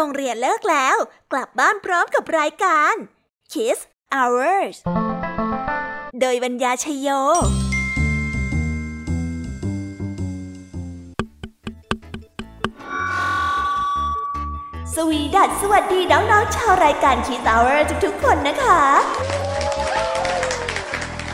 โรงเรียนเลิกแล้ว กลับบ้านพร้อมกับรายการ Kiss Hours โดยบรรยาชยโยสวีดัสสวัสดีน้องๆชาวรายการ Kiss Hours ทุกๆคนนะคะ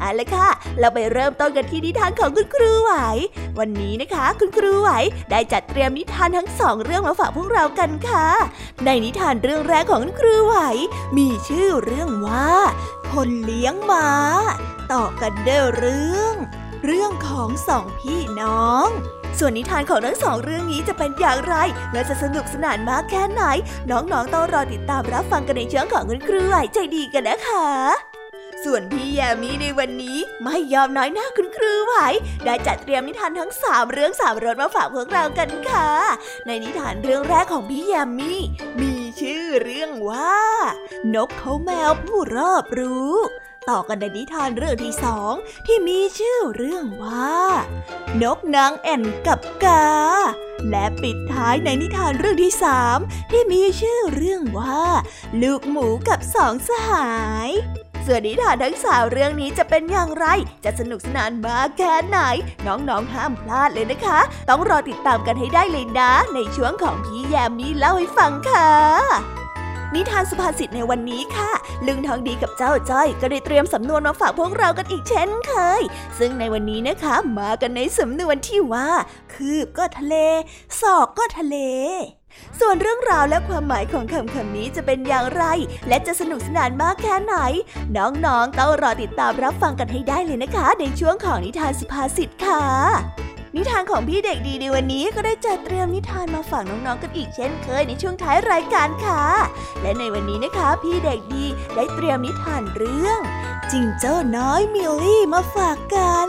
เอาละค่ะ เราไปเริ่มต้นกันที่นิทานของคุณครูไหว วันนี้นะคะ คุณครูไหวได้จัดเตรียมนิทานทั้งสองเรื่องมาฝากพวกเรากันค่ะ ในนิทานเรื่องแรกของคุณครูไหว มีชื่อเรื่องว่า คนเลี้ยงม้า ต่อกันเด้อเรื่อง เรื่องของสองพี่น้องส่วนนิทานของทั้งสองเรื่องนี้จะเป็นอย่างไร และจะสนุกสนานมากแค่ไหน น้องๆต้องรอติดตามรับฟังกันในช่วงของคุณครูไหวใจดีกันนะคะ ส่วนพี่แยมมี่ในวันนี้ไม่ยอมน้อยหน้าคุณครูไหวได้จัดเตรียมนิทานทั้งสามเรื่องสามรสมาฝากพวกเรากันค่ะ ในนิทานเรื่องแรกของพี่แยมมี่มีชื่อเรื่องว่า นกเขาแมวผู้รอบรู้ต่อกันในนิทานเรื่องที่สองที่มีชื่อเรื่องว่า นกนางแอ่นกับกา และปิดท้ายในนิทานเรื่องที่สามที่มีชื่อเรื่องว่า ลูกหมูกับสองสหาย ส่วนนิทานทั้งสาวเรื่องนี้จะเป็นอย่างไร จะสนุกสนานมากแค่ไหน น้องๆห้ามพลาดเลยนะคะ ต้องรอติดตามกันให้ได้เลยนะ ในช่วงของพี่แยมมี่เล่าให้ฟังค่ะนิทานสุภาษิตในวันนี้ค่ะลึงทองดีกับเจ้าจ้อย ก็ได้เตรียมสำนวนมาฝากพวกเรากันอีกเช่นเคย ซึ่งในวันนี้นะคะมากันในสำนวนที่ว่า คืบก็ทะเล ศอกก็ทะเล ส่วนเรื่องราวและความหมายของคำคำนี้จะเป็นอย่างไร และจะสนุกสนานมากแค่ไหน น้องๆต้องรอติดตามรับฟังกันให้ได้เลยนะคะ ในช่วงของนิทานสุภาษิตค่ะนิทานของพี่เด็กดีในวันนี้ก็ได้จัดเตรียมนิทานมาฝากน้องๆกันอีกเช่นเคยในช่วงท้ายรายการค่ะ และในวันนี้นะคะ พี่เด็กดีได้เตรียมนิทานเรื่อง จิงเจ้าน้อยมิลลี่มาฝากกัน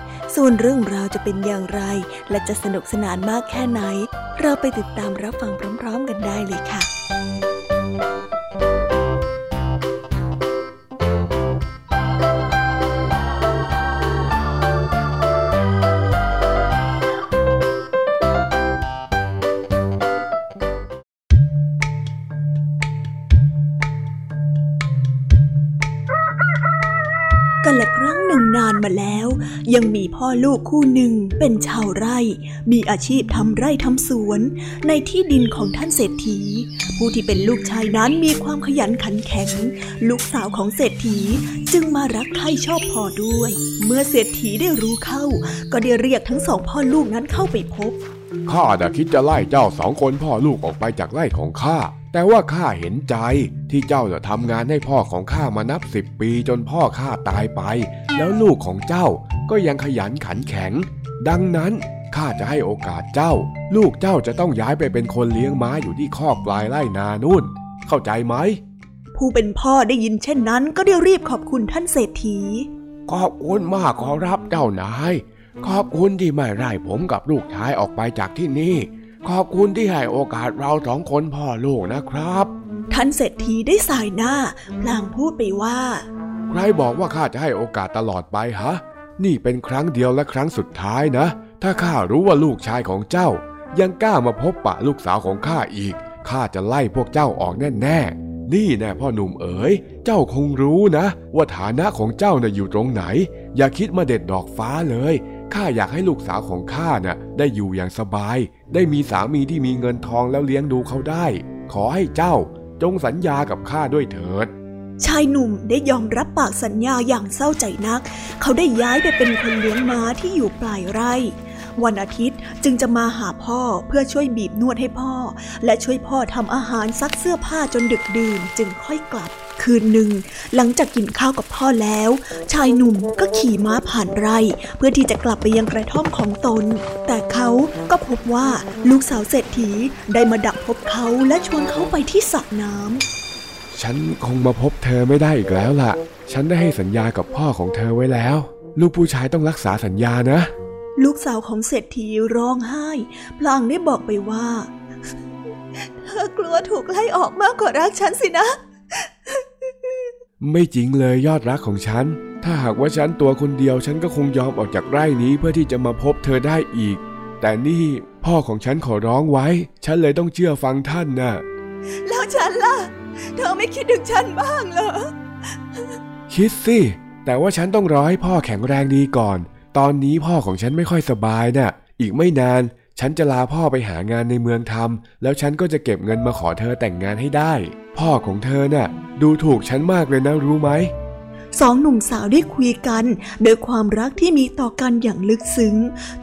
ส่วนเรื่องราวจะเป็นอย่างไร และจะสนุกสนานมากแค่ไหน เราไปติดตามรับฟังพร้อม ๆ กันได้เลยค่ะมาแล้ว ยังมีพ่อลูกคู่หนึ่งเป็นชาวไร่ มีอาชีพทำไร่ทำสวน ในที่ดินของท่านเศรษฐี ผู้ที่เป็นลูกชายนั้นมีความขยันขันแข็ง ลูกสาวของเศรษฐีจึงมารักใคร่ชอบพอด้วย เมื่อเศรษฐีได้รู้เข้า ก็ได้เรียกทั้งสองพ่อลูกนั้นเข้าไปพบข้าจะคิดจะไล่เจ้าสองคนพ่อลูกออกไปจากไร่ของข้า แต่ว่าข้าเห็นใจที่เจ้าจะทำงานให้พ่อของข้ามานับสิบปีจนพ่อข้าตายไป แล้วลูกของเจ้าก็ยังขยันขันแข็ง ดังนั้นข้าจะให้โอกาสเจ้า ลูกเจ้าจะต้องย้ายไปเป็นคนเลี้ยงม้าอยู่ที่คอกปลายไร่นานุ่น เข้าใจไหม ผู้เป็นพ่อได้ยินเช่นนั้นก็ได้รีบขอบคุณท่านเศรษฐี ขอบคุณมากขอรับเจ้านาย ขอบคุณที่ไม่ไล่ผมกับลูกชายออกไปจากที่นี่ ขอบคุณที่ให้โอกาสเราสองคนพ่อลูกนะครับ ท่านเศรษฐีได้สายหน้า พลางพูดไปว่า ใครบอกว่าข้าจะให้โอกาสตลอดไปฮะ นี่เป็นครั้งเดียวและครั้งสุดท้ายนะ ถ้าข้ารู้ว่าลูกชายของเจ้า ยังกล้ามาพบปะลูกสาวของข้าอีก ข้าจะไล่พวกเจ้าออกแน่ๆ นี่แน่พ่อหนุ่มเอ๋ย เจ้าคงรู้นะ ว่าฐานะของเจ้าน่ะอยู่ตรงไหน อย่าคิดมาเด็ดดอกฟ้าเลย ข้าอยากให้ลูกสาวของข้าน่ะได้อยู่อย่างสบาย ได้มีสามีที่มีเงินทองแล้วเลี้ยงดูเขาได้ ขอให้เจ้าจงสัญญากับข้าด้วยเถิด ชายหนุ่มได้ยอมรับปากสัญญาอย่างเศร้าใจนัก เขาได้ย้ายไปเป็นคนเลี้ยงม้าที่อยู่ปลายไร่วันอาทิตย์จึงจะมาหาพ่อเพื่อช่วยบีบนวดให้พ่อ และช่วยพ่อทำอาหารซักเสื้อผ้าจนดึกดื่นจึงค่อยกลับ คืนหนึ่ง หลังจากกินข้าวกับพ่อแล้ว ชายหนุ่มก็ขี่ม้าผ่านไร่ เพื่อที่จะกลับไปยังกระท่อมของตน แต่เขาก็พบว่าลูกสาวเศรษฐีได้มาดักพบเขาและชวนเขาไปที่สระน้ำฉันคงมาพบเธอไม่ได้อีกแล้วล่ะ ฉันได้ให้สัญญากับพ่อของเธอไว้แล้ว ลูกผู้ชายต้องรักษาสัญญานะ ลูกสาวของเศรษฐีร้องไห้ พลางได้บอกไปว่าเธอกลัวถูกไล่ออกมากกว่ารักฉันสินะ ไม่จริงเลยยอดรักของฉัน ถ้าหากว่าฉันตัวคนเดียวฉันก็คงยอมออกจากไร่นี้เพื่อที่จะมาพบเธอได้อีก แต่นี่พ่อของฉันขอร้องไว้ ฉันเลยต้องเชื่อฟังท่านนะ่ะ แล้วฉันล่ะ เธอไม่คิดถึงฉันบ้างเหรอ คิดสิ แต่ว่าฉันต้องรอให้พ่อแข็งแรงดีก่อน ตอนนี้พ่อของฉันไม่ค่อยสบายนะ่ะ อีกไม่นาน ฉันจะลาพ่อไปหางานในเมืองทำแล้วฉันก็จะเก็บเงินมาขอเธอแต่งงานให้ได้ พ่อของเธอน่ะ ดูถูกฉันมากเลยนะรู้ไหมสองหนุ่มสาวได้คุยกันโดยความรักที่มีต่อกันอย่างลึกซึ้ง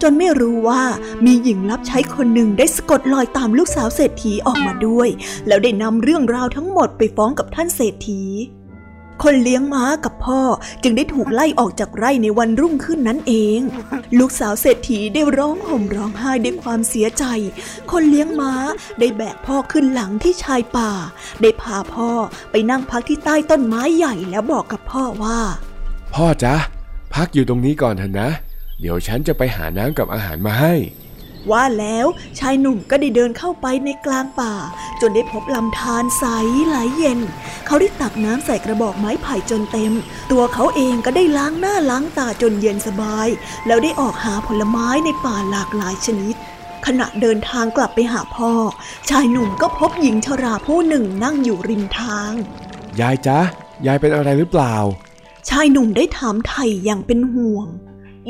จนไม่รู้ว่ามีหญิงรับใช้คนหนึ่งได้สะกดรอยตามลูกสาวเศรษฐีออกมาด้วย แล้วได้นำเรื่องราวทั้งหมดไปฟ้องกับท่านเศรษฐี คนเลี้ยงม้ากับพ่อจึงได้ถูกไล่ออกจากไร่ในวันรุ่งขึ้นนั้นเอง ลูกสาวเศรษฐีได้ร้องห่มร้องไห้ด้วยความเสียใจ คนเลี้ยงม้าได้แบกพ่อขึ้นหลังที่ชายป่า ได้พาพ่อไปนั่งพักที่ใต้ต้นไม้ใหญ่แล้วบอกกับพ่อว่า พ่อจ๊ะ พักอยู่ตรงนี้ก่อนเถอะนะ เดี๋ยวฉันจะไปหาน้ำกับอาหารมาให้ ว่าแล้วชายหนุ่มก็ได้เดินเข้าไปในกลางป่า จนได้พบลำธารใสไหลเย็น เขาได้ตักน้ำใส่กระบอกไม้ไผ่จนเต็ม ตัวเขาเองก็ได้ล้างหน้าล้างตาจนเย็นสบาย แล้วได้ออกหาผลไม้ในป่าหลากหลายชนิดขณะเดินทางกลับไปหาพ่อ ชายหนุ่มก็พบหญิงชราผู้หนึ่งนั่งอยู่ริมทาง ยายจ๊ะ ยายเป็นอะไรหรือเปล่า ชายหนุ่มได้ถามไถ่อย่างเป็นห่วง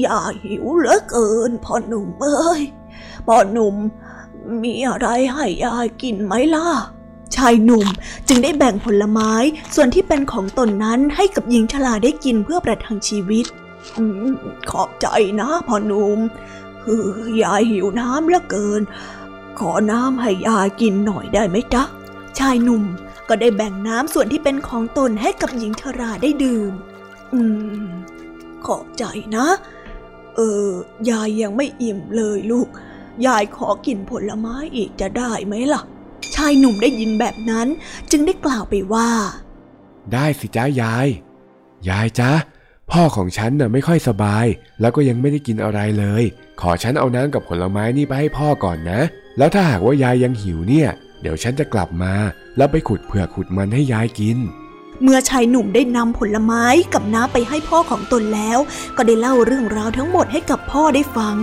อย่าหิวเหลือเกินพ่อหนุ่มเอ้ย พ่อหนุ่มมีอะไรให้ยายกินไหมล่ะ ชายหนุ่มจึงได้แบ่งผลไม้ส่วนที่เป็นของตนนั้นให้กับหญิงชราได้กินเพื่อประทังชีวิตขอบใจนะพ่อหนุ่มคือยายหิวน้ำเหลือเกิน ขอน้ำให้ยายกินหน่อยได้ไหมจ๊ะ ชายหนุ่มก็ได้แบ่งน้ำส่วนที่เป็นของตนให้กับหญิงชราได้ดื่ม อืม ขอบใจนะ เออ ยายยังไม่อิ่มเลยลูก ยายขอกินผลไม้อีกจะได้ไหมล่ะ ชายหนุ่มได้ยินแบบนั้น จึงได้กล่าวไปว่า ได้สิจ้ายาย ยายจ้าพ่อของฉันน่ะไม่ค่อยสบาย แล้วก็ยังไม่ได้กินอะไรเลย ขอฉันเอาน้ำกับผลไม้นี่ไปให้พ่อก่อนนะ แล้วถ้าหากว่ายายยังหิวเนี่ย เดี๋ยวฉันจะกลับมา แล้วไปขุดเผือกขุดมันให้ยายกิน เมื่อชายหนุ่มได้นำผลไม้กับน้ำไปให้พ่อของตนแล้ว ก็ได้เล่าเรื่องราวทั้งหมดให้กับพ่อได้ฟัง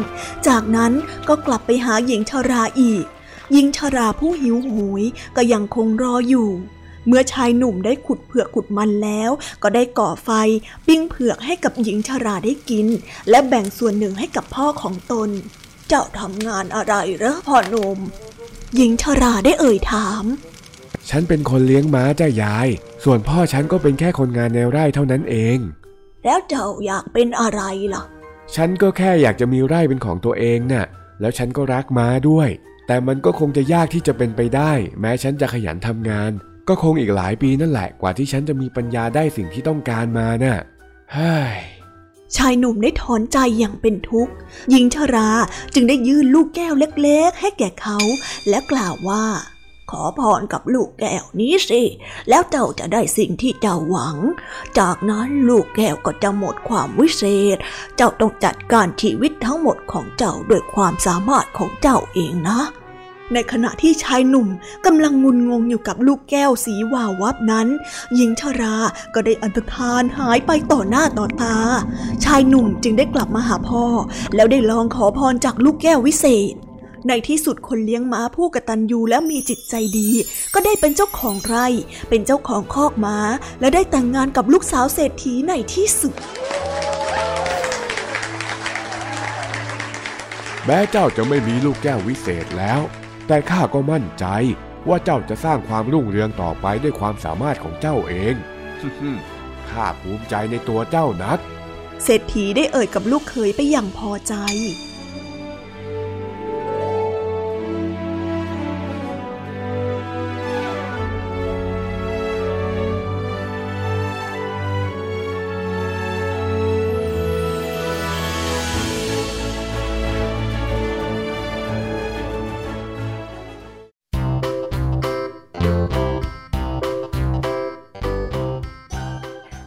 จากนั้นก็กลับไปหาหญิงชราอีก หญิงชราผู้หิวโหยก็ยังคงรออยู่ เมื่อชายหนุ่มได้ขุดเผือกขุดมันแล้ว ก็ได้ก่อไฟ ปิ้งเผือกให้กับหญิงชราได้กิน และแบ่งส่วนหนึ่งให้กับพ่อของตน เจ้าทำงานอะไรเหรอพ่อหนุ่มหญิงชราได้เอ่ยถาม ฉันเป็นคนเลี้ยงม้าจ้ายาย ส่วนพ่อฉันก็เป็นแค่คนงานในไร่เท่านั้นเอง แล้วเจ้าอยากเป็นอะไรล่ะ ฉันก็แค่อยากจะมีไร่เป็นของตัวเองน่ะ แล้วฉันก็รักม้าด้วย แต่มันก็คงจะยากที่จะเป็นไปได้ แม้ฉันจะขยันทำงาน ก็คงอีกหลายปีนั่นแหละ กว่าที่ฉันจะมีปัญญาได้สิ่งที่ต้องการมาน่ะเฮ้ยชายหนุ่มได้ถอนใจอย่างเป็นทุกข์ หญิงชราจึงได้ยื่นลูกแก้วเล็ก ๆ ให้แก่เขา และกล่าวว่า ขอพรกับลูกแก้วนี้สิ แล้วเจ้าจะได้สิ่งที่เจ้าหวัง จากนั้นลูกแก้วก็จะหมดความวิเศษ เจ้าต้องจัดการชีวิตทั้งหมดของเจ้าด้วยความสามารถของเจ้าเองนะ ในขณะที่ชายหนุ่มกำลังงุนงงอยู่กับลูกแก้วสีวาววับนั้น หญิงชราก็ได้อันตรธานหายไปต่อหน้าต่อตา ชายหนุ่มจึงได้กลับมาหาพ่อ แล้วได้ลองขอพรจากลูกแก้ววิเศษ ในที่สุดคนเลี้ยงม้าผู้กตัญญูและมีจิตใจดี ก็ได้เป็นเจ้าของไร่ เป็นเจ้าของคอกม้า และได้แต่งงานกับลูกสาวเศรษฐีในที่สุด แม้เจ้าจะไม่มีลูกแก้ววิเศษแล้ว แต่ข้าก็มั่นใจว่าเจ้าจะสร้างความรุ่งเรืองต่อไปด้วยความสามารถของเจ้าเองข้าภูมิใจในตัวเจ้านัก เศรษฐีได้เอ่ยกับลูกเขยไปอย่างพอใจ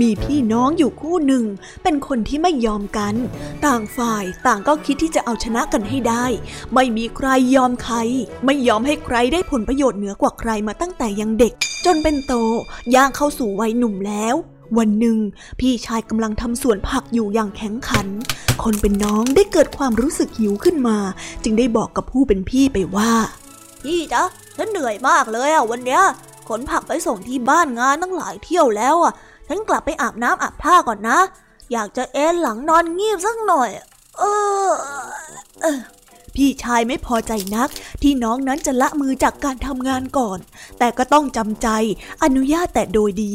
มีพี่น้องอยู่คู่หนึ่ง เป็นคนที่ไม่ยอมกัน ต่างฝ่ายต่างก็คิดที่จะเอาชนะกันให้ได้ ไม่มีใครยอมใคร ไม่ยอมให้ใครได้ผลประโยชน์เหนือกว่าใครมาตั้งแต่ยังเด็ก จนเป็นโตย่างเข้าสู่วัยหนุ่มแล้ววันหนึ่ง พี่ชายกำลังทำสวนผักอยู่อย่างแข็งขัน คนเป็นน้องได้เกิดความรู้สึกหิวขึ้นมา จึงได้บอกกับผู้เป็นพี่ไปว่า พี่จ๊ะฉันเหนื่อยมากเลยอะวันเนี้ยขนผักไปส่งที่บ้านงานตั้งหลายเที่ยวแล้วอะ ฉันกลับไปอาบน้ำอาบท่าก่อนนะ อยากจะเอนหลังนอนงีบสักหน่อย เออเออพี่ชายไม่พอใจนัก ที่น้องนั้นจะละมือจากการทำงานก่อน แต่ก็ต้องจำใจอนุญาตแต่โดยดี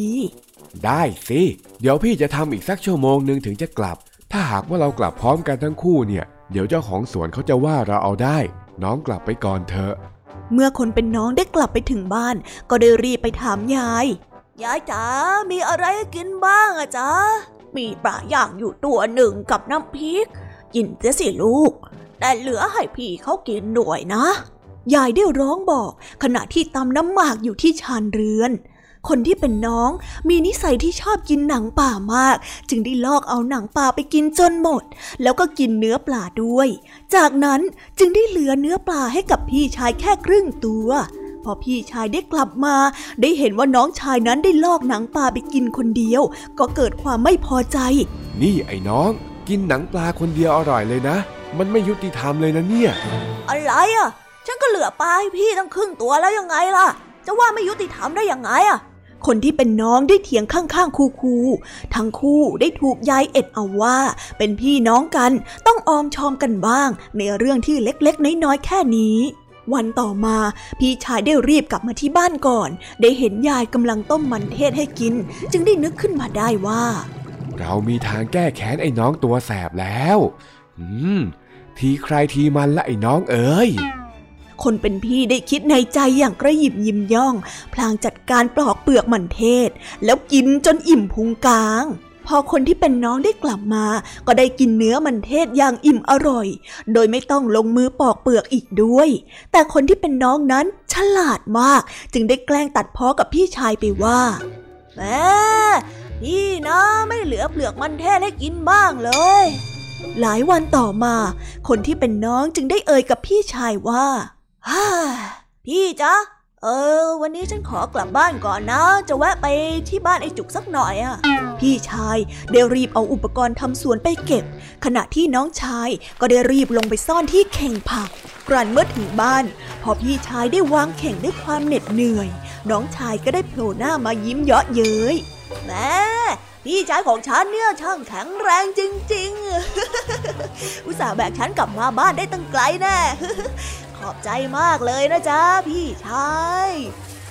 ได้สิ เดี๋ยวพี่จะทำอีกสักชั่วโมงหนึ่งถึงจะกลับ ถ้าหากว่าเรากลับพร้อมกันทั้งคู่เนี่ย เดี๋ยวเจ้าของสวนเขาจะว่าเราเอาได้ น้องกลับไปก่อนเถอะ เมื่อคนเป็นน้องได้กลับไปถึงบ้าน ก็ได้รีบไปถามยาย ยายจ๋า มีอะไรให้กินบ้างอะจ๊ะ มีปลาย่างอยู่ตัวหนึ่งกับน้ำพริก กินเสียสิลูก แต่เหลือให้พี่เขากินด้วยนะ ยายได้ร้องบอก ขณะที่ตำน้ำหมากอยู่ที่ชานเรือน คนที่เป็นน้องมีนิสัยที่ชอบกินหนังป่ามาก จึงได้ลอกเอาหนังป่าไปกินจนหมด แล้วก็กินเนื้อปลาด้วย จากนั้นจึงได้เหลือเนื้อปลาให้กับพี่ชายแค่ครึ่งตัว พอพี่ชายได้กลับมา ได้เห็นว่าน้องชายนั้นได้ลอกหนังปลาไปกินคนเดียว ก็เกิดความไม่พอใจ นี่ไอ้น้อง กินหนังปลาคนเดียวอร่อยเลยนะ มันไม่ยุติธรรมเลยนะเนี่ย อะไรอะ ฉันก็เหลือปลาให้พี่ตั้งครึ่งตัวแล้วยังไงล่ะ จะว่าไม่ยุติธรรมได้ยังไงอะคนที่เป็นน้องได้เถียงข้างๆคูคูทั้งคู่ได้ถูกยายเอ็ดเอาว่า เป็นพี่น้องกันต้องออมชอมกันบ้าง ในเรื่องที่เล็กๆ น้อยๆ แค่นี้ วันต่อมา พี่ชายได้รีบกลับมาที่บ้านก่อน ได้เห็นยายกำลังต้มมันเทศให้กิน จึงได้นึกขึ้นมาได้ว่า เรามีทางแก้แค้นไอ้น้องตัวแสบแล้ว อืม ทีใครทีมันละไอ้น้องเอ๋ยคนเป็นพี่ได้คิดในใจอย่างกระหยิบยิมย่อง พลางจัดการปลอกเปลือกมันเทศ แล้วกินจนอิ่มพุงกลาง พอคนที่เป็นน้องได้กลับมา ก็ได้กินเนื้อมันเทศอย่างอิ่มอร่อย โดยไม่ต้องลงมือปอกเปลือกอีกด้วย แต่คนที่เป็นน้องนั้นฉลาดมาก จึงได้แกล้งตัดพ้อกับพี่ชายไปว่าแหมพี่นะไม่เหลือเปลือกมันเทศให้กินบ้างเลย หลายวันต่อมา คนที่เป็นน้องจึงได้เอ่ยกับพี่ชายว่าฮ่าพี่จ๊ะ เออ วันนี้ฉันขอกลับบ้านก่อนนะ จะแวะไปที่บ้านไอ้จุกสักหน่อยอะ่ะ พี่ชายได้รีบเอาอุปกรณ์ทำสวนไปเก็บ ขณะที่น้องชายก็ได้รีบลงไปซ่อนที่เข่งผัก กรันเมื่อถึงบ้าน พอพี่ชายได้วางเข่งด้วยความเหน็ดเหนื่อย น้องชายก็ได้โผล่หน้ามายิ้มเยาะเย้ยแม่พี่ชายของฉันเนี่ยช่างแข็งแรงจริง ๆ อุตส่าห์แบกฉันกลับมาบ้านได้ตั้งไกลแน่ ขอบใจมากเลยนะจ๊ะพี่ชาย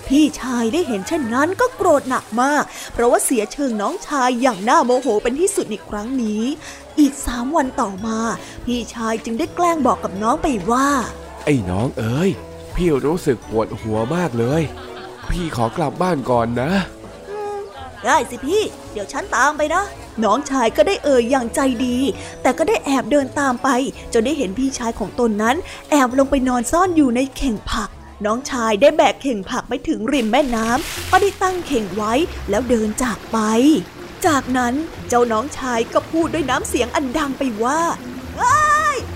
พี่ชายได้เห็นเช่นนั้นก็โกรธหนักมาก เพราะว่าเสียเชิงน้องชายอย่างน่าโมโหเป็นที่สุดในครั้งนี้ อีกสามวันต่อมา พี่ชายจึงได้แกล้งบอกกับน้องไปว่า ไอ้น้องเอ๋ยพี่รู้สึกปวดหัวมากเลย พี่ขอกลับบ้านก่อนนะ ได้สิพี่ เดี๋ยวฉันตามไปนะ น้องชายก็ได้เอ่ยอย่างใจดี แต่ก็ได้แอบเดินตามไป จนได้เห็นพี่ชายของตนนั้น แอบลงไปนอนซ่อนอยู่ในเข่งผัก น้องชายได้แบกเข่งผักไปถึงริมแม่น้ำก็ได้ตั้งเข่งไว้แล้วเดินจากไป จากนั้นเจ้าน้องชายก็พูดด้วยน้ำเสียงอันดังไปว่า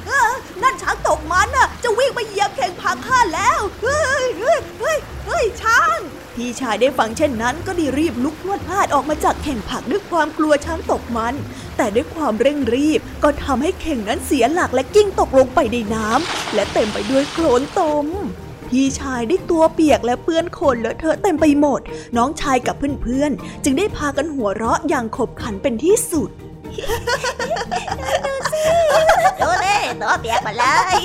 เออนั่นช้างตกมันน่ะ จะวิ่งไปเหยียบเข่งผักข้าแล้วเฮ้ยเฮ้ยเฮ้ยเฮ้ยช้างพี่ชายได้ฟังเช่นนั้น ก็ได้รีบลุกพวดพลาดออกมาจากเข่งผักด้วยความกลัวช้างตกมัน แต่ด้วยความเร่งรีบก็ทำให้เข่งนั้นเสียหลักและกิ้งตกลงไปในน้ำและเต็มไปด้วยโคลนตมพี่ชายได้ตัวเปียกและเปื้อนโคลนเลอะเทอะเต็มไปหมด น้องชายกับเพื่อนๆ จึงได้พากันหัวเราะอย่างขบขันเป็นที่สุด ดูสิตัวเปียกหมาเลย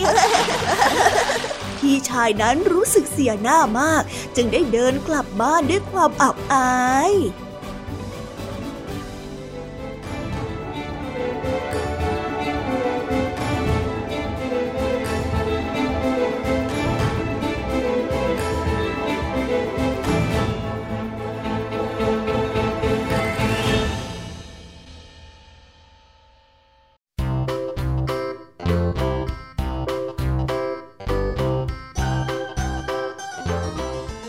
พี่ชายนั้นรู้สึกเสียหน้ามาก จึงได้เดินกลับบ้านด้วยความอับอาย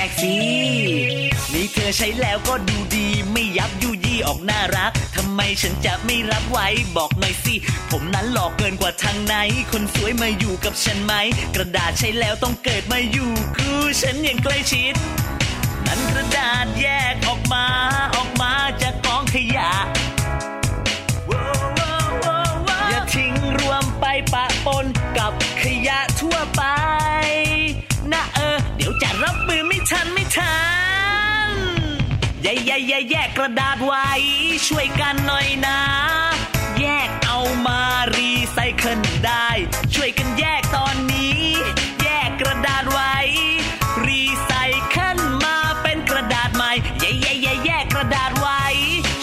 ยกสิแยกสินี่เธอใช้แล้วก็ดูดี ไม่ยับยุยี่ออกน่ารักทำไมฉันจะไม่รับไว้บอกหน่อยสิ ผมนั้นหลอกเกินกว่าทางไหน คนสวยมาอยู่กับฉันไหม กระดาษใช้แล้วต้องเกิดมาอยู่กูฉันยังใกล้ชิด นั้นกระดาษแยกออกมาออกมาจากกองขยะอย่าทิ้งรวมไปปะปนกับขยะทั่วไป จะรับมือไม่ทันไม่ทันแย่แย่แย่แยกกระดาษไว้ ช่วยกันหน่อยนะ แยกเอามารีไซเคิลได้ ช่วยกันแยกตอนนี้ แยกกระดาษไว้ รีไซเคิลมาเป็นกระดาษใหม่แย่แย่แย่แยกกระดาษไว้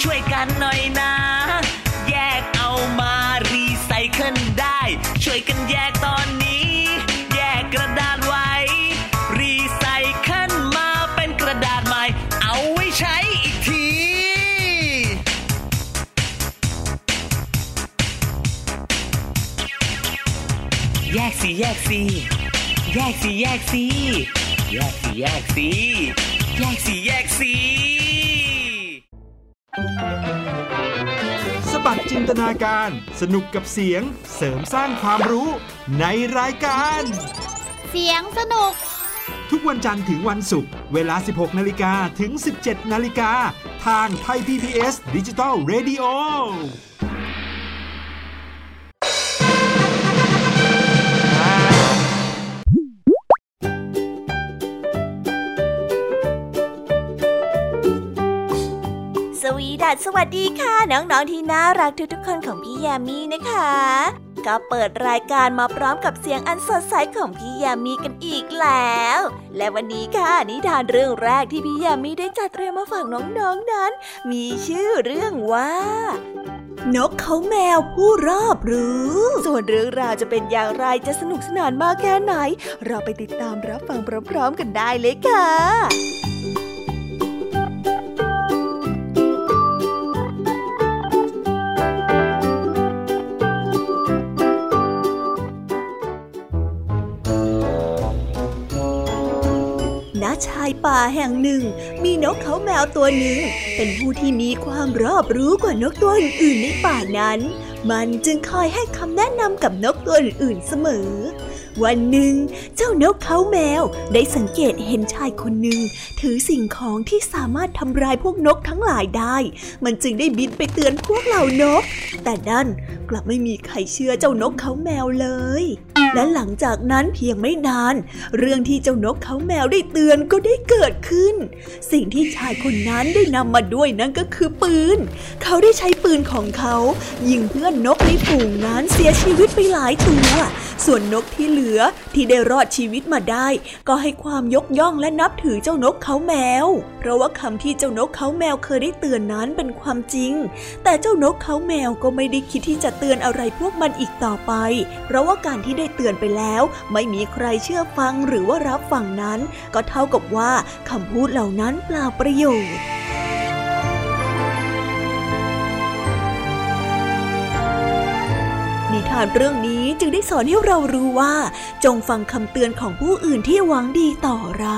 ช่วยกันหน่อยนะ แยกเอามารีไซเคิลได้ ช่วยกันแยกตอนนี้ กสิแยกสิแยกสิแยกสิแยกสิแยกสิสบัดจินตนาการ สนุกกับเสียงเสริมสร้างความรู้ในรายการ เสียงสนุก ทุกวันจันทร์ถึงวันศุกร์เวลา 16 นาฬิกาถึง 17 นาฬิกา ทางไทย PPS ดิจิตอล Radio สวีดัสสวัสดีค่ะ น้องๆที่น่ารักทุกๆคนของพี่ยามีนะคะ ก็เปิดรายการมาพร้อมกับเสียงอันสดใสของพี่ยามีกันอีกแล้ว และวันนี้ค่ะนิทานเรื่องแรกที่พี่ยามีได้จัดเตรียมมาฝากน้องๆนนั้น มีชื่อเรื่องว่านกเขาแมวผู้รอบรู้ ส่วนเรื่องราวจะเป็นอย่างไรจะสนุกสนานมากแค่ไหน เราไปติดตามรับฟังพร้อมๆกันได้เลยค่ะ ชายป่าแห่งหนึ่ง มีนกเขาแมวตัวหนึ่ง เป็นผู้ที่มีความรอบรู้กว่านกตัวอื่นๆในป่านั้น มันจึงคอยให้คำแนะนำกับนกตัวอื่นๆเสมอ วันหนึ่ง เจ้านกเขาแมวได้สังเกตเห็นชายคนหนึ่ง ถือสิ่งของที่สามารถทำลายพวกนกทั้งหลายได้ มันจึงได้บินไปเตือนพวกเหล่านก แต่นั่นกลับไม่มีใครเชื่อเจ้านกเขาแมวเลย และหลังจากนั้นเพียงไม่นาน เรื่องที่เจ้านกเขาแมวได้เตือนก็ได้เกิดขึ้น สิ่งที่ชายคนนั้นได้นำมาด้วยนั่นก็คือปืน เขาได้ใช้ปืนของเขา ยิงเพื่อนนกในฝูงนั้นเสียชีวิตไปหลายตัว ส่วนนกที่เหลือที่ได้รอดชีวิตมาได้ ก็ให้ความยกย่องและนับถือเจ้านกเขาแมว เพราะว่าคำที่เจ้านกเขาแมวเคยได้เตือนนั้นเป็นความจริง แต่เจ้านกเขาแมวก็ไม่ได้คิดที่จะเตือนอะไรพวกมันอีกต่อไป เพราะว่าการที่ได้เตือนไปแล้ว ไม่มีใครเชื่อฟังหรือว่ารับฟังนั้น ก็เท่ากับว่าคำพูดเหล่านั้นเปล่าประโยชน์ ทานเรื่องนี้จึงได้สอนให้เรารู้ว่า จงฟังคำเตือนของผู้อื่นที่หวังดีต่อเรา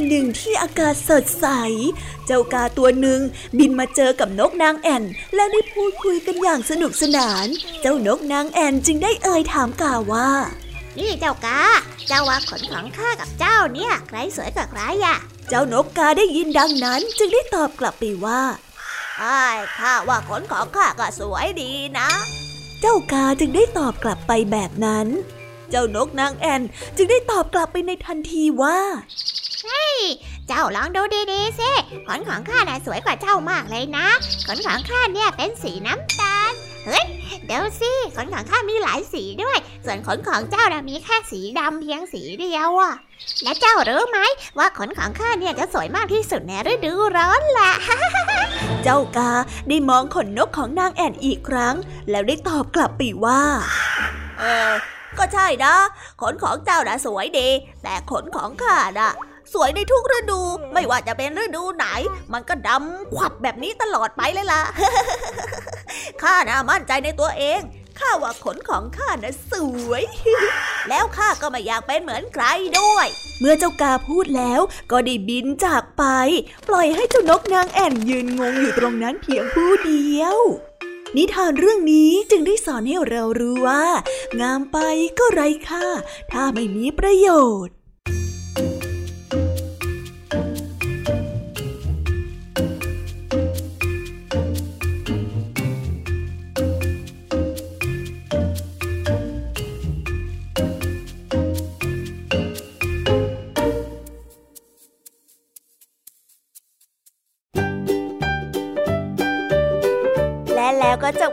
วันหนึ่งที่อากาศสดใส เจ้ากาตัวหนึ่งบินมาเจอกับนกนางแอ่น และได้พูดคุยกันอย่างสนุกสนาน เจ้านกนางแอ่นจึงได้เอ่ยถามกาว่า นี่เจ้ากา เจ้าว่าขนของข้ากับเจ้าเนี่ยใครสวยกว่าใครอะเจ้านกกาได้ยินดังนั้นจึงได้ตอบกลับไปว่าไอ้ข้าว่าขนของข้าก็สวยดีนะ เจ้ากาจึงได้ตอบกลับไปแบบนั้น เจ้านกนางแอนจึงได้ตอบกลับไปในทันทีว่าเฮ้ยเจ้าลองดูดีๆสิขนของข้าน่ะสวยกว่าเจ้ามากเลยนะขนของข้าเนี่ยเป็นสีน้ำตาลเฮ้ยเดี๋ยวสิขนของข้ามีหลายสีด้วย ส่วนขนของเจ้าน่ะมีแค่สีดำเพียงสีเดียวอะ และเจ้ารู้ไหมว่าขนของข้าเนี่ยจะสวยมากที่สุดในฤดูร้อนแหละเจ้ากาได้มองขนนกของนางแอ่นอีกครั้ง แล้วได้ตอบกลับไปว่า เออ ก็ใช่นะ ขนของเจ้าน่ะสวยดี แต่ขนของข้าน่ะ สวยในทุกฤดู ไม่ว่าจะเป็นฤดูไหน มันก็ดำขวับแบบนี้ตลอดไปเลยล่ะ ข้าน่ะมั่นใจในตัวเองข้าว่าขนของข้าน่ะสวย แล้วข้าก็ไม่อยากเป็นเหมือนใครด้วย เมื่อเจ้ากาพูดแล้วก็ได้บินจากไป ปล่อยให้เจ้านกนางแอ่นยืนงงอยู่ตรงนั้นเพียงผู้เดียว นิทานเรื่องนี้จึงได้สอนให้เรารู้ว่า งามไปก็ไร้ค่า ถ้าไม่มีประโยชน์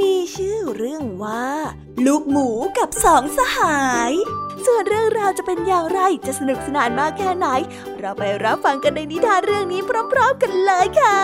มีชื่อเรื่องว่า ลูกหมูกับสองสหาย ส่วนเรื่องราวจะเป็นอย่างไรจะสนุกสนานมากแค่ไหน เราไปรับฟังกันในนิทานเรื่องนี้พร้อม ๆ กันเลยค่ะ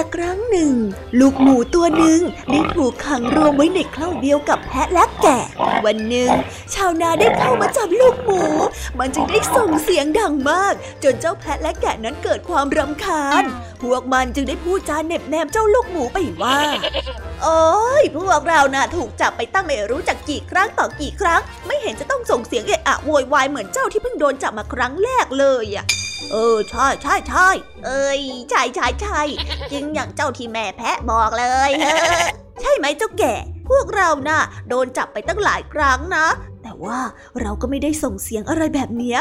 ละครั้งหนึ่ง ลูกหมูตัวหนึ่งได้ถูกขังรวมไว้ในคราเดียวกับแพะและแกะ วันหนึ่ง ชาวนาได้เข้ามาจับลูกหมู มันจึงได้ส่งเสียงดังมาก จนเจ้าแพะและแกะนั้นเกิดความรำคาญ พวกมันจึงได้พูดจาเน็บแนมเจ้าลูกหมูไปว่าโอ้ยพวกเรานะ่ะถูกจับไปตั้งไม่รู้จักกี่ครั้งต่อกี่ครั้ง ไม่เห็นจะต้องส่งเสียงเอะอะโวยวายเหมือนเจ้าที่เพิ่งโดนจับมาครั้งแรกเลยอะ เออใช่ใช่ใช่เอ้ยใช่ใช่ใช่จริงอย่างเจ้าที่แม่แพะบอกเลยเใช่ไหมเจ้าแก่ พวกเรานะ่ะ โดนจับไปตั้งหลายครั้งนะ แต่ว่าเราก็ไม่ได้ส่งเสียงอะไรแบบเนี้ย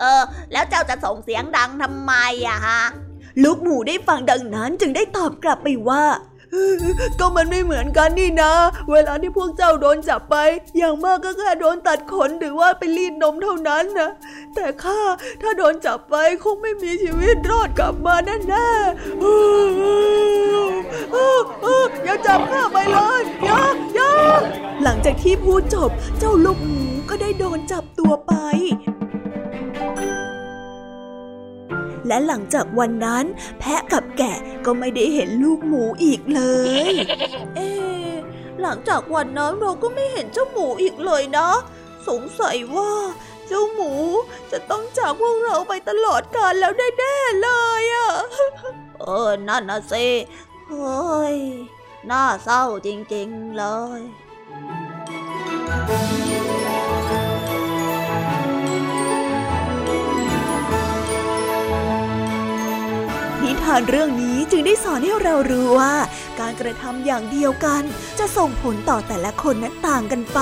เออ แล้วเจ้าจะส่งเสียงดังทำไมอะฮะ ลูกหมูได้ฟังดังนั้นจึงได้ตอบกลับไปว่า ก็มันไม่เหมือนกันนี่นะ เวลาที่พวกเจ้าโดนจับไป อย่างมากก็แค่โดนตัดขนหรือว่าไปรีดนมเท่านั้นนะ แต่ข้าถ้าโดนจับไปคงไม่มีชีวิตรอดกลับมาแน่แน่อย่าจับข้าไปเลยอย่าอย่าหลังจากที่พูดจบเจ้าลูกหมูก็ได้โดนจับตัวไป และหลังจากวันนั้น แพะกับแกะก็ไม่ได้เห็นลูกหมูอีกเลย เอ๊หลังจากวันนั้นเราก็ไม่เห็นเจ้าหมูอีกเลยนะ สงสัยว่า เจ้าหมูจะต้องจากพวกเราไปตลอดกาลแล้วแน่ๆเลยอะเออ นั่นนะสิเฮ้ย น่าเศร้าจริงๆเลยนิ ทานเรื่องนี้จึงได้สอนให้เรารู้ว่า การกระทำอย่างเดียวกัน จะส่งผลต่อแต่ละคนนั้นต่างกันไป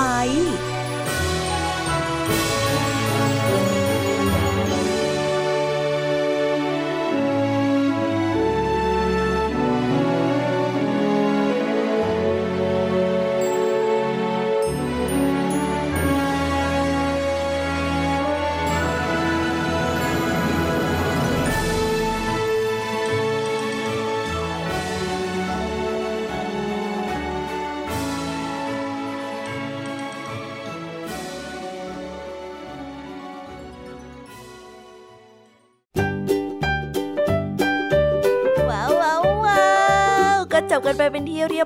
Maria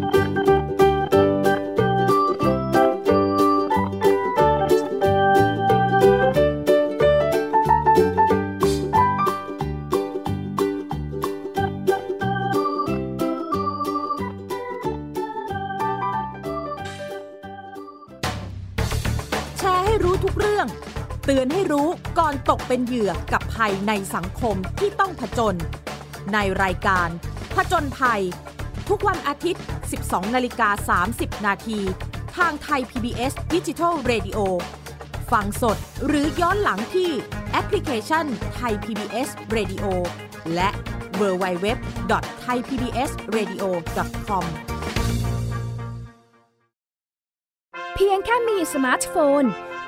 ให้รู้ทุกเรื่อง เตือนให้รู้ก่อนตกเป็นเหยื่อกับภัยในสังคมที่ต้องผจญในรายการ ผจญภัย ทุกวันอาทิตย์ 12 นาฬิกา 30 นาทีทางไทย PBS d i g i ดิจิ Radio ฟังสดหรือย้อนหลังที่แอปพลิเคชันไทย PBS Radio และ w w w t h a i PBS Radio com เพียงแค่มีสมาร์ทโฟน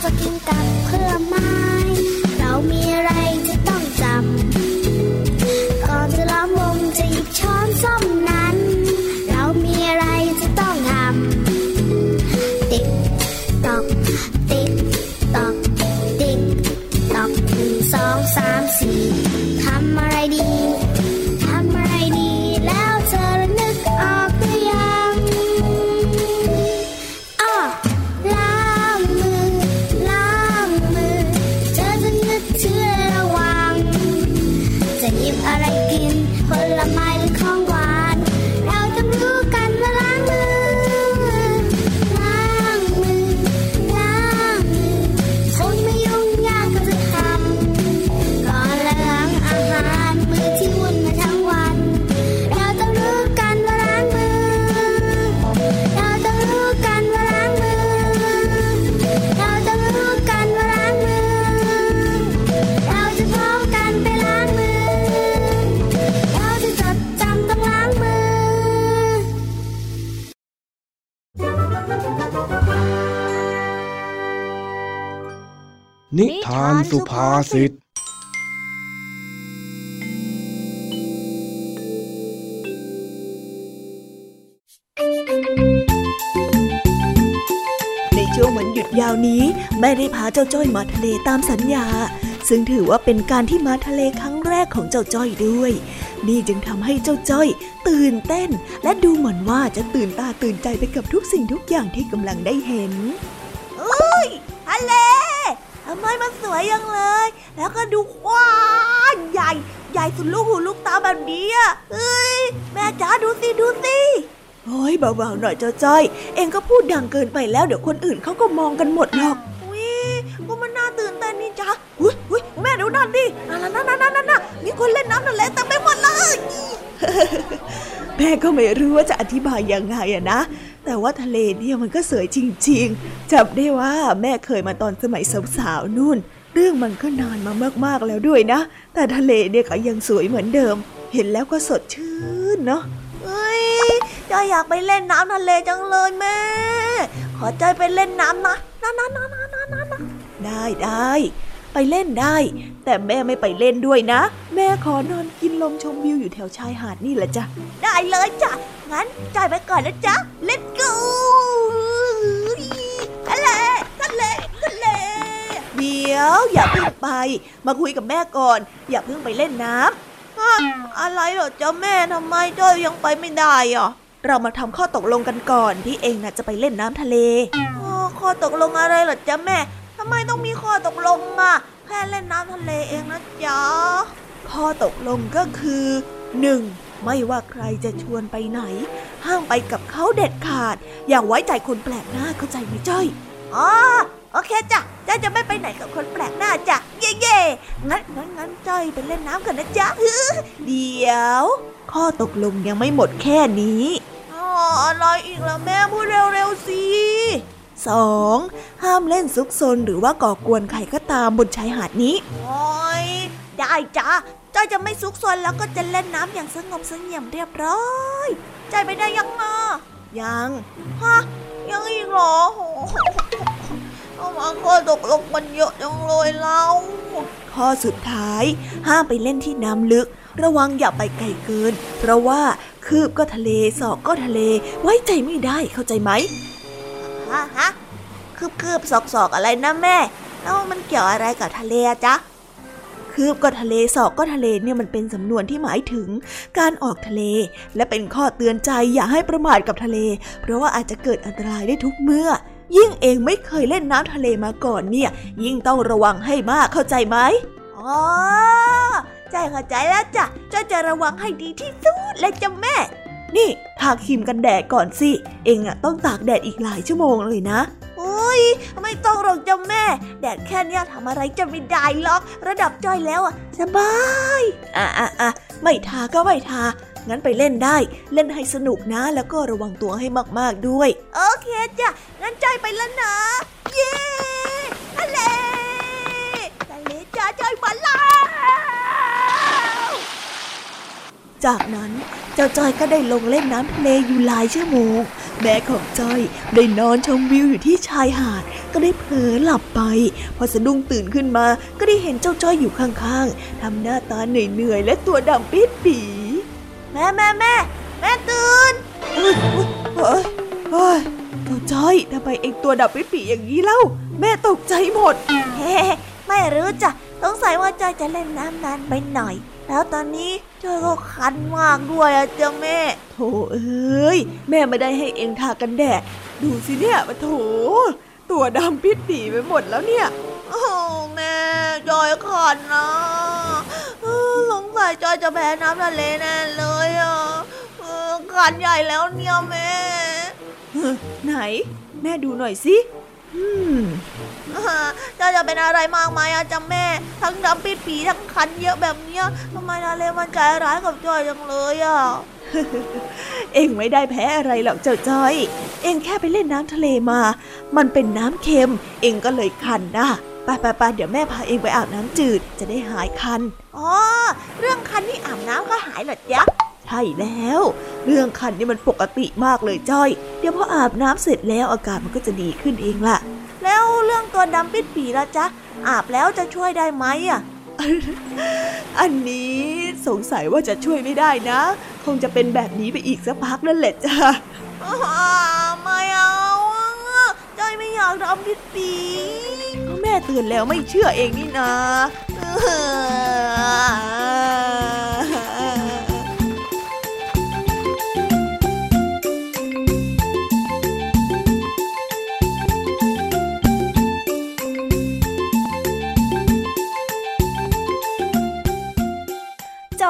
จะกินกับเพื่อไม้านสุภาษิตในช่วงวันหยุดยาวนี้ แม่ได้พาเจ้าจ้อยมาทะเลตามสัญญา ซึ่งถือว่าเป็นการที่มาทะเลครั้งแรกของเจ้าจ้อยด้วย นี่จึงทำให้เจ้าจ้อย ตื่นเต้น และดูเหมือนว่าจะตื่นตาตื่นใจไปกับทุกสิ่งทุกอย่างที่กำลังได้เห็นเอ้ยทะเลทำ ไมมันสวยยังเลย แล้วก็ดูกว้างใหญ่ ใหญ่สุดลูกหูลูกตาแบบนี้อะเอ้ยแม่จ๋าดูสิดูสิโอ้ยเบาๆหน่อยเจ้าจ้อย เองก็พูดดังเกินไปแล้วเดี๋ยวคนอื่นเขาก็มองกันหมดหรอกวิก็มันน่าตื่นเต้นนี่จ้ะอุ้ยอุ้ยแม่ดูนั่นดินั่นนั่นนั่นนั่นนั่นมีคนเล่นน้ำทะเลเต็มไปหมดเลยแม่ก็ไม่รู้ว่าจะอธิบายยังไงอะนะ แต่ว่าทะเลเนี่ยมันก็สวยจริงๆจำได้ว่าแม่เคยมาตอนสมัยสาวๆนู่น เรื่องมันก็นานมามากๆแล้วด้วยนะ แต่ทะเลเนี่ยก็ยังสวยเหมือนเดิม เห็นแล้วก็สดชื่นเนาะเอ้ยจอยอยากไปเล่นน้ำทะเลจังเลยแม่ ขอจอยไปเล่นน้ำนะนะนะนะนะนะนะได้ได้ ไปเล่นได้ แต่แม่ไม่ไปเล่นด้วยนะ แม่ขอนอนกินลมชมวิวอยู่แถวชายหาดนี่แหละจ้ะ ได้เลยจ้ะ งั้นจ่ายไปก่อนนะจ๊ะ Let's go ทะเลทะเลทะเลเดี๋ยวอย่าเพิ่งไป มาคุยกับแม่ก่อน อย่าเพิ่งไปเล่นน้ำอะไรเหรอจ๊ะแม่ทำไมจ้อยยังไปไม่ได้อะเรามาทำข้อตกลงกันก่อนที่เองน่ะจะไปเล่นน้ำทะเล ข้อตกลงอะไรเหรอจ๊ะแม่ำไมต้องมีข้อตกลงอะ แค่เล่นน้ำทะเลเองนะจ๊ะ ข้อตกลงก็คือหนึ่งไม่ว่าใครจะชวนไปไหน ห้ามไปกับเขาเด็ดขาด อย่าไว้ใจคนแปลกหน้าเข้าใจไหมจ้อยอ๋อโอเคจ้ะจ้อยจะไม่ไปไหนกับคนแปลกหน้าจ้ะ เย่เย่งั้นงั้นงั้นจ้อยไปเล่นน้ำกันนะจ๊ะเดี๋ยว ข้อตกลงยังไม่หมดแค่นี้อ๋ออะไรอีกล่ะแม่พูดเร็วๆสิ สองห้ามเล่นซุกซนหรือว่าก่อกวนใครก็ตามบนชายหาดนี้ โอ้ย ได้จ้ะจ้อยจะไม่ซุกซนแล้วก็จะเล่นน้ำอย่างสงบเสงี่ยมเรียบร้อยใจไปได้ยังนะยังฮะยังอีกเหรอเอามาข้อตกลงมันเยอะจังเลยเราข้อสุดท้าย ห้ามไปเล่นที่น้ำลึก ระวังอย่าไปไกลเกิน เพราะว่าคืบก็ทะเลศอกก็ทะเล ไว้ใจไม่ได้เข้าใจไหม ฮะฮะคืบคืบศอกศอกอะไรนะแม่แล้วมันเกี่ยวอะไรกับทะเลจ๊ะคืบก็ทะเลศอกก็ทะเลเนี่ยมันเป็นสำนวนที่หมายถึง การออกทะเล และเป็นข้อเตือนใจอย่าให้ประมาทกับทะเล เพราะว่าอาจจะเกิดอันตรายได้ทุกเมื่อ ยิ่งเองไม่เคยเล่นน้ำทะเลมาก่อนเนี่ย ยิ่งต้องระวังให้มากเข้าใจไหมอ๋อใจเข้าใจแล้วจ้ะจะจะระวังให้ดีที่สุดเลยจ้ะแม่ นี่ทาครีมกันแดดก่อนสิ เองอะต้องตากแดดอีกหลายชั่วโมงเลยนะอ้ยไม่ต้องหรอกจ้าแม่ แดดแค่นี้ทำอะไรจะไม่ได้หรอก ระดับจ้อยแล้วอะสบาย อะอะอะไม่ทาก็ไม่ทา งั้นไปเล่นได้ เล่นให้สนุกนะ แล้วก็ระวังตัวให้มากๆด้วย โอเคจ้ะ งั้นใจไปแล้วนะ เย้ทะเลทะเลจ้าใจมาแล้ว จากนั้นเจ้าจ้อยก็ได้ลงเล่นน้ำทะเลอยู่หลายชั่วโมงแม่ของจ้อยได้นอนชมวิวอยู่ที่ชายหาด ก็ได้เผลอหลับไป พอสะดุ้งตื่นขึ้นมาก็ได้เห็นเจ้าจ้อยอยู่ข้างๆทำหน้าตาเหนื่อยๆและตัวดำปิดปีแม่แม่แม่แม่ตื่นเฮ้ยเฮ้ยเฮ้ยเจ้าจ้อยทำไมเองตัวดำปิดปีอย่างนี้เล่า แม่ตกใจหมดเฮ้ไม่รู้จ้ะสงสัยว่าจ้อยจะเล่นน้ำนานไปหน่อย แล้วตอนนี้เจอก็คันมากด้วยอะจ้าแม่โถเอ้ยแม่ไม่ได้ให้เองทากันแดดดูสิเนี่ยมาโถตัวดำปิดปีไปหมดแล้วเนี่ยโอ้แม่จอยคันนะสงสัยจอยจะแพ้น้ำทะเลแน่เลยอะคันใหญ่แล้วเนี่ยแม่ไหน แม่ดูหน่อยสิ อืมจะจะเป็นอะไรมากไหมอะจำแม่ ทั้งดำปิดผีทั้งคันเยอะแบบเนี้ยทำไมทะเลมันใจร้ายกับจอยจังเลยอะเอ็งไม่ได้แพ้อะไรหรอกเจ้าจ้อย เอ็งแค่ไปเล่นน้ำทะเลมา มันเป็นน้ำเค็ม เอ็งก็เลยคันนะไปไปไปเดี๋ยวแม่พาเอ็งไปอาบน้ำจืดจะได้หายคัน อ๋อ เรื่องคันนี่อาบน้ำก็หายหรอจ๊ะใช่แล้ว เรื่องคันนี่มันปกติมากเลยจ้อย เดี๋ยวพออาบน้ำเสร็จแล้วอาการมันก็จะดีขึ้นเองล่ะ แล้วเรื่องตัวดำปิดปีละจ๊ะ อาบแล้วจะช่วยได้ไหมอะ อันนี้สงสัยว่าจะช่วยไม่ได้นะ คงจะเป็นแบบนี้ไปอีกสักพักนั่นแหละจ้ะไม่เอาจ้อยไม่อยากดำปิดปีแม่เตือนแล้วไม่เชื่อเองนี่นะ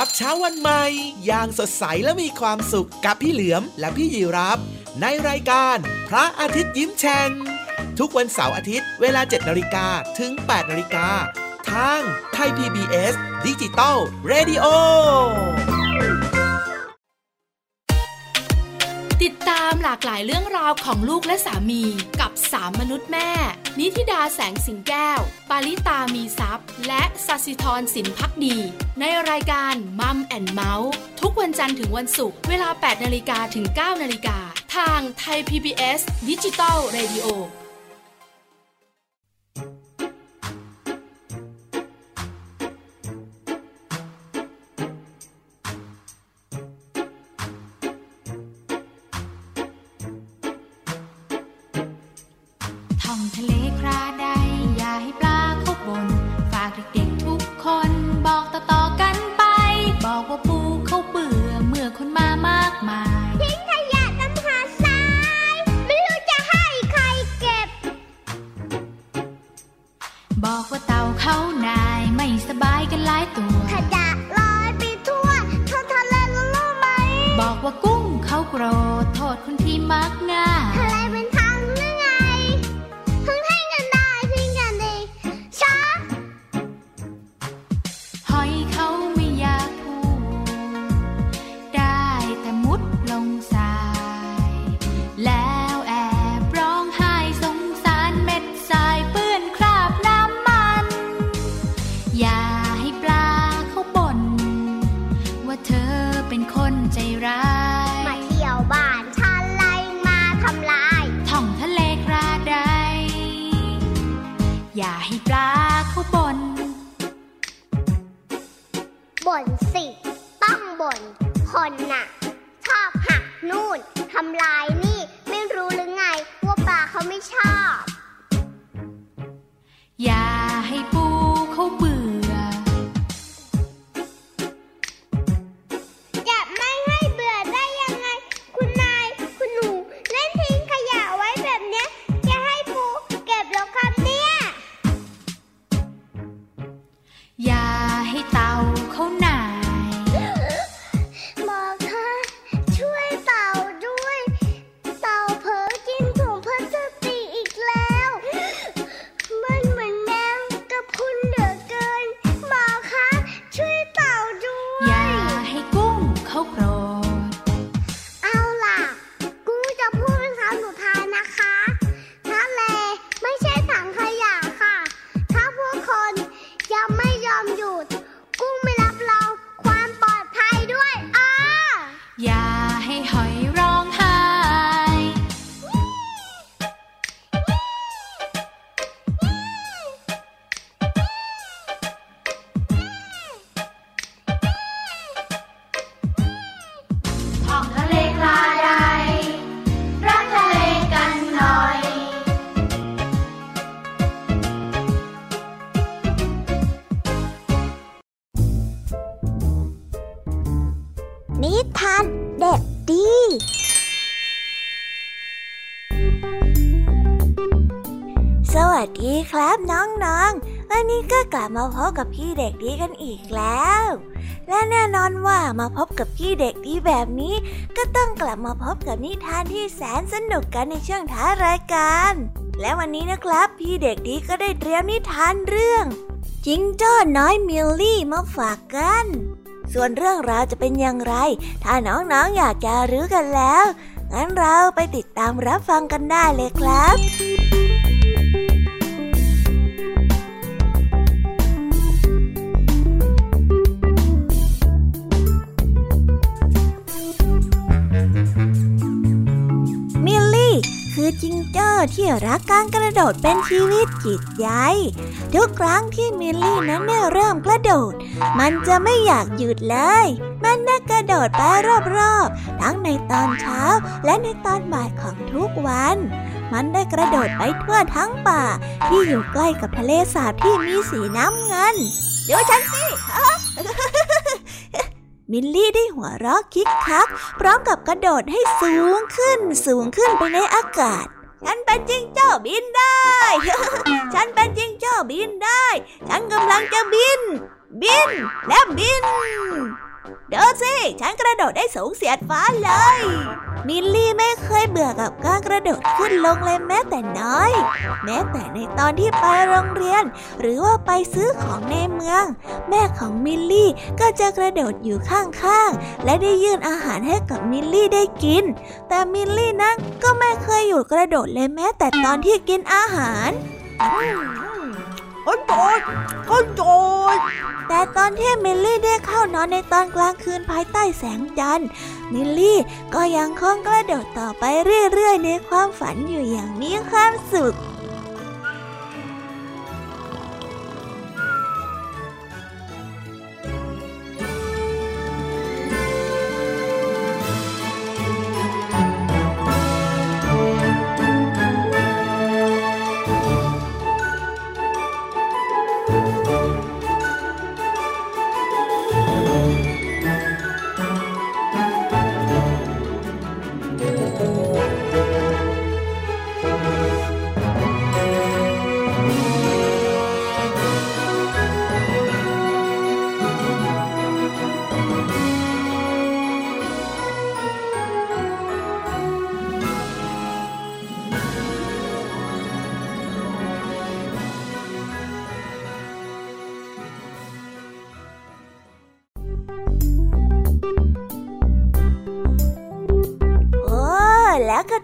รับเช้าวันใหม่ อย่างสดใสและมีความสุขกับพี่เหลือมและพี่ยีรับ ในรายการพระอาทิตย์ยิ้มแฉ่งทุกวันเสาร์อาทิตย์เวลา 7นาฬิกาถึง 8นาฬิกาทางไทย PBS ดิจิตอล Radio ติดตามหลากหลายเรื่องราวของลูกและสามีกับสามมนุษย์แม่ นิธิดาแสงสิงแก้ว ปาริตามีซัพ์และสัสิธรสินพักดี ในรายการ Mom and เมาท์ทุกวันจันทร์ถึงวันศุกร์เวลา 8นาฬิกาถึง 9นาฬิกาทางไทย PBS ดิจิตอล Radio ท่ ทะเลคราใดอย่า มาพบกับพี่เด็กดีกันอีกแล้ว และแน่นอนว่ามาพบกับพี่เด็กดีแบบนี้ ก็ต้องกลับมาพบกับนิทานที่แสนสนุกกันในช่วงท้ายรายการ และวันนี้นะครับ พี่เด็กดีก็ได้เตรียมนิทานเรื่อง จิงจ้อน้อยมิลลี่มาฝากกัน ส่วนเรื่องราวจะเป็นอย่างไร ถ้าน้องๆออยากจะรู้กันแล้ว งั้นเราไปติดตามรับฟังกันได้เลยครับ คือจิงโจ้ที่รักการกระโดดเป็นชีวิตจิตใจ ทุกครั้งที่มิลลี่นั้นได้เริ่มกระโดด มันจะไม่อยากหยุดเลย มันได้กระโดดไปรอบๆ ทั้งในตอนเช้าและในตอนบ่ายของทุกวัน มันได้กระโดดไปทั่วทั้งป่า ที่อยู่ใกล้กับทะเลสาบที่มีสีน้ำเงินเดี๋ยวฉันสิ มิลลี่ได้หัวเราะคิกคัก พร้อมกับกระโดดให้สูงขึ้น สูงขึ้นไปในอากาศ ฉันเป็นจิงโจ้บินได้ ฉันเป็นจิงโจ้บินได้ ฉันกำลังจะบิน บินและบิน ดี๋ยวสิฉันกระโดดได้สูงเสียดฟ้าเลย มิลลี่ไม่เคยเบื่อกับการกระโดดขึ้นลงเลยแม้แต่น้อย แม้แต่ในตอนที่ไปโรงเรียน หรือว่าไปซื้อของในเมือง แม่ของมิลลี่ก็จะกระโดดอยู่ข้างๆ และได้ยื่นอาหารให้กับมิลลี่ได้กิน แต่มิลลี่นั้นก็ไม่เคยหยุดกระโดดเลยแม้แต่ตอนที่กินอาหาร คนโจรคนโจรแต่ตอนที่มิลลี่ได้เข้านอนในตอนกลางคืนภายใต้แสงจันทร์ มิลลี่ก็ยังคงกระโดดต่อไปเรื่อยๆ ในความฝันอยู่อย่างมีความสุข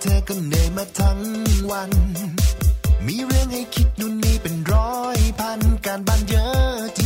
เธอก็เหนื่อยมาทั้งวัน มีเรื่องให้คิดนู่นนี่เป็นร้อยพันการบ้านเยอะจริ